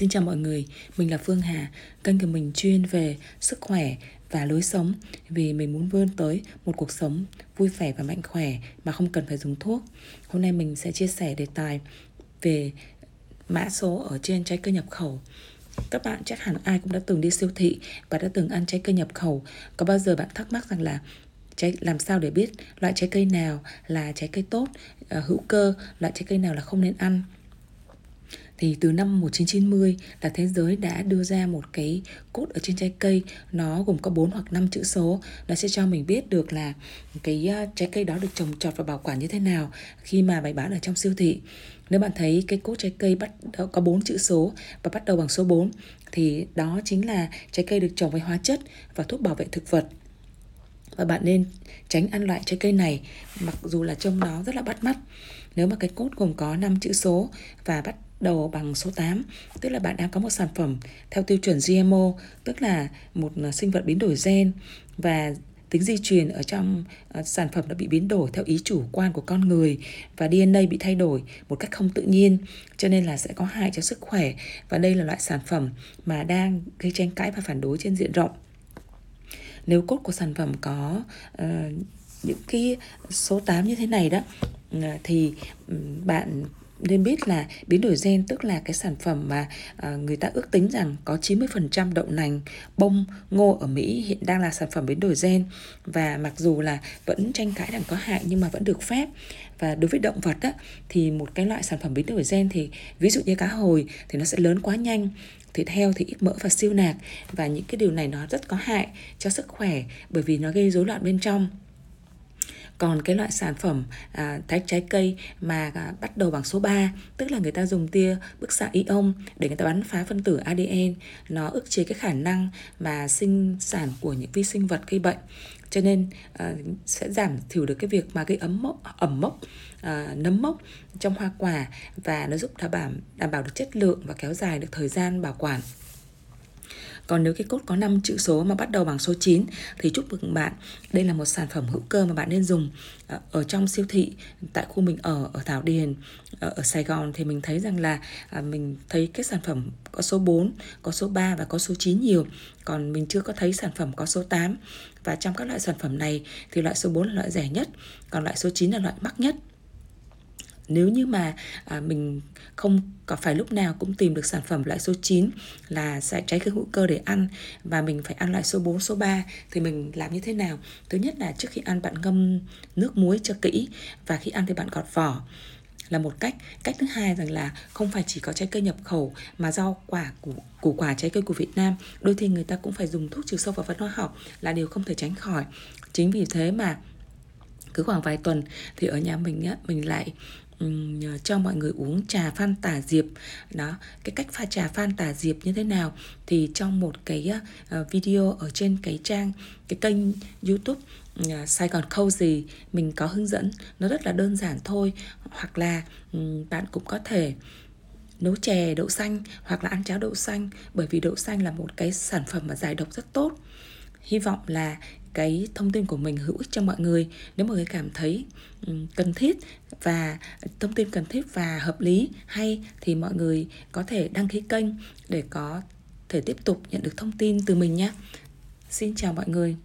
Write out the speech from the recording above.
Xin chào mọi người, mình là Phương Hà, kênh của mình chuyên về sức khỏe và lối sống vì mình muốn vươn tới một cuộc sống vui vẻ và mạnh khỏe mà không cần phải dùng thuốc. Hôm nay mình sẽ chia sẻ đề tài về mã số ở trên trái cây nhập khẩu. Các bạn chắc hẳn ai cũng đã từng đi siêu thị và đã từng ăn trái cây nhập khẩu. Có bao giờ bạn thắc mắc rằng là trái làm sao để biết loại trái cây nào là trái cây tốt, ờ, hữu cơ, loại trái cây nào là không nên ăn? Thì từ năm 1990 là thế giới đã đưa ra một cái cốt ở trên trái cây. Nó gồm có 4 hoặc 5 chữ số. Nó sẽ cho mình biết được là cái ờ, trái cây đó được trồng trọt và bảo quản như thế nào khi mà bày bán ở trong siêu thị. Nếu bạn thấy cái cốt trái cây bắt có 4 chữ số và bắt đầu bằng số 4 thì đó chính là trái cây được trồng với hóa chất và thuốc bảo vệ thực vật. Và bạn nên tránh ăn loại trái cây này, mặc dù là trông nó rất là bắt mắt. Nếu mà cái cốt gồm có 5 chữ số và bắt đầu bằng số 8, tức là bạn đang có một sản phẩm theo tiêu chuẩn GMO, tức là một à, sinh vật biến đổi gen và tính di truyền ở trong uh, sản phẩm đã bị biến đổi theo ý chủ quan của con người và DNA bị thay đổi một cách không tự nhiên cho nên là sẽ có hại cho sức khỏe và đây là loại sản phẩm mà đang gây tranh cãi và phản đối trên diện rộng. Nếu cốt của sản phẩm có uh, những cái số 8 như thế này đó à, thì bạn nên biết là biến đổi gen tức là cái sản phẩm mà à, người ta ước tính rằng có 90% đậu nành, bông, ngô ở Mỹ hiện đang là sản phẩm biến đổi gen. Và mặc dù là vẫn tranh cãi rằng có hại nhưng mà vẫn được phép. Và đối với động vật á, thì một cái loại sản phẩm biến đổi gen thì ví dụ như cá hồi thì nó sẽ lớn quá nhanh thịt heo thì ít mỡ và siêu nạc. Và những cái điều này nó rất có hại cho sức khỏe bởi vì nó gây rối loạn bên trong còn cái loại sản phẩm à, thách trái cây mà à, bắt đầu bằng số 3 tức là người ta dùng tia bức xạ ion để người ta bắn phá phân tử ADN nó ức chế cái khả năng mà sinh sản của những vi sinh vật gây bệnh. Cho nên uh, sẽ giảm thiểu được cái việc mà gây ấm mốc ẩm mốc uh, nấm mốc trong hoa quả và nó giúp đảm bảo đảm bảo được chất lượng và kéo dài được thời gian bảo quản còn nếu cái cốt có 5 chữ số mà bắt đầu bằng số 9 thì chúc mừng bạn. Đây là một sản phẩm hữu cơ mà bạn nên dùng ờ, ở trong siêu thị tại khu mình ở ở Thảo Điền ờ, ở Sài Gòn thì mình thấy rằng là à, mình thấy cái sản phẩm có số 4, có số 3 và có số 9 nhiều. Còn mình chưa có thấy sản phẩm có số 8. Và trong các loại sản phẩm này thì loại số 4 là loại rẻ nhất, còn loại số 9 là loại mắc nhất nếu như mà à, mình không có phải lúc nào cũng tìm được sản phẩm loại số 9 là sẽ trái cây hữu cơ để ăn và mình phải ăn loại số 4, số 3 thì mình làm như thế nào? Thứ nhất là trước khi ăn bạn ngâm nước muối cho kỹ và khi ăn thì bạn gọt vỏ là một cách. Cách thứ hai rằng là không phải chỉ có trái cây nhập khẩu mà rau quả củ, củ quả trái cây của Việt Nam. Đôi khi người ta cũng phải dùng thuốc trừ sâu và phân hóa học là điều không thể tránh khỏi. Chính vì thế mà cứ khoảng vài tuần thì ở nhà mình á mình lại cho mọi người uống trà phan tả diệp. Đó cái cách pha trà phan tả diệp như thế nào thì trong một cái uh, video ở trên cái trang cái kênh youtube uh, Sài Gòn Khâu gì mình có hướng dẫn. Nó rất là đơn giản thôi. Hoặc là um, bạn cũng có thể nấu chè đậu xanh hoặc là ăn cháo đậu xanh. Bởi vì đậu xanh là một cái sản phẩm mà giải độc rất tốt. Hy vọng là cái thông tin của mình hữu ích cho mọi người nếu mọi người cảm thấy ừ, cần thiết và thông tin cần thiết và hợp lý, hay thì mọi người có thể đăng ký kênh để có thể tiếp tục nhận được thông tin từ mình nhé. Xin chào mọi người.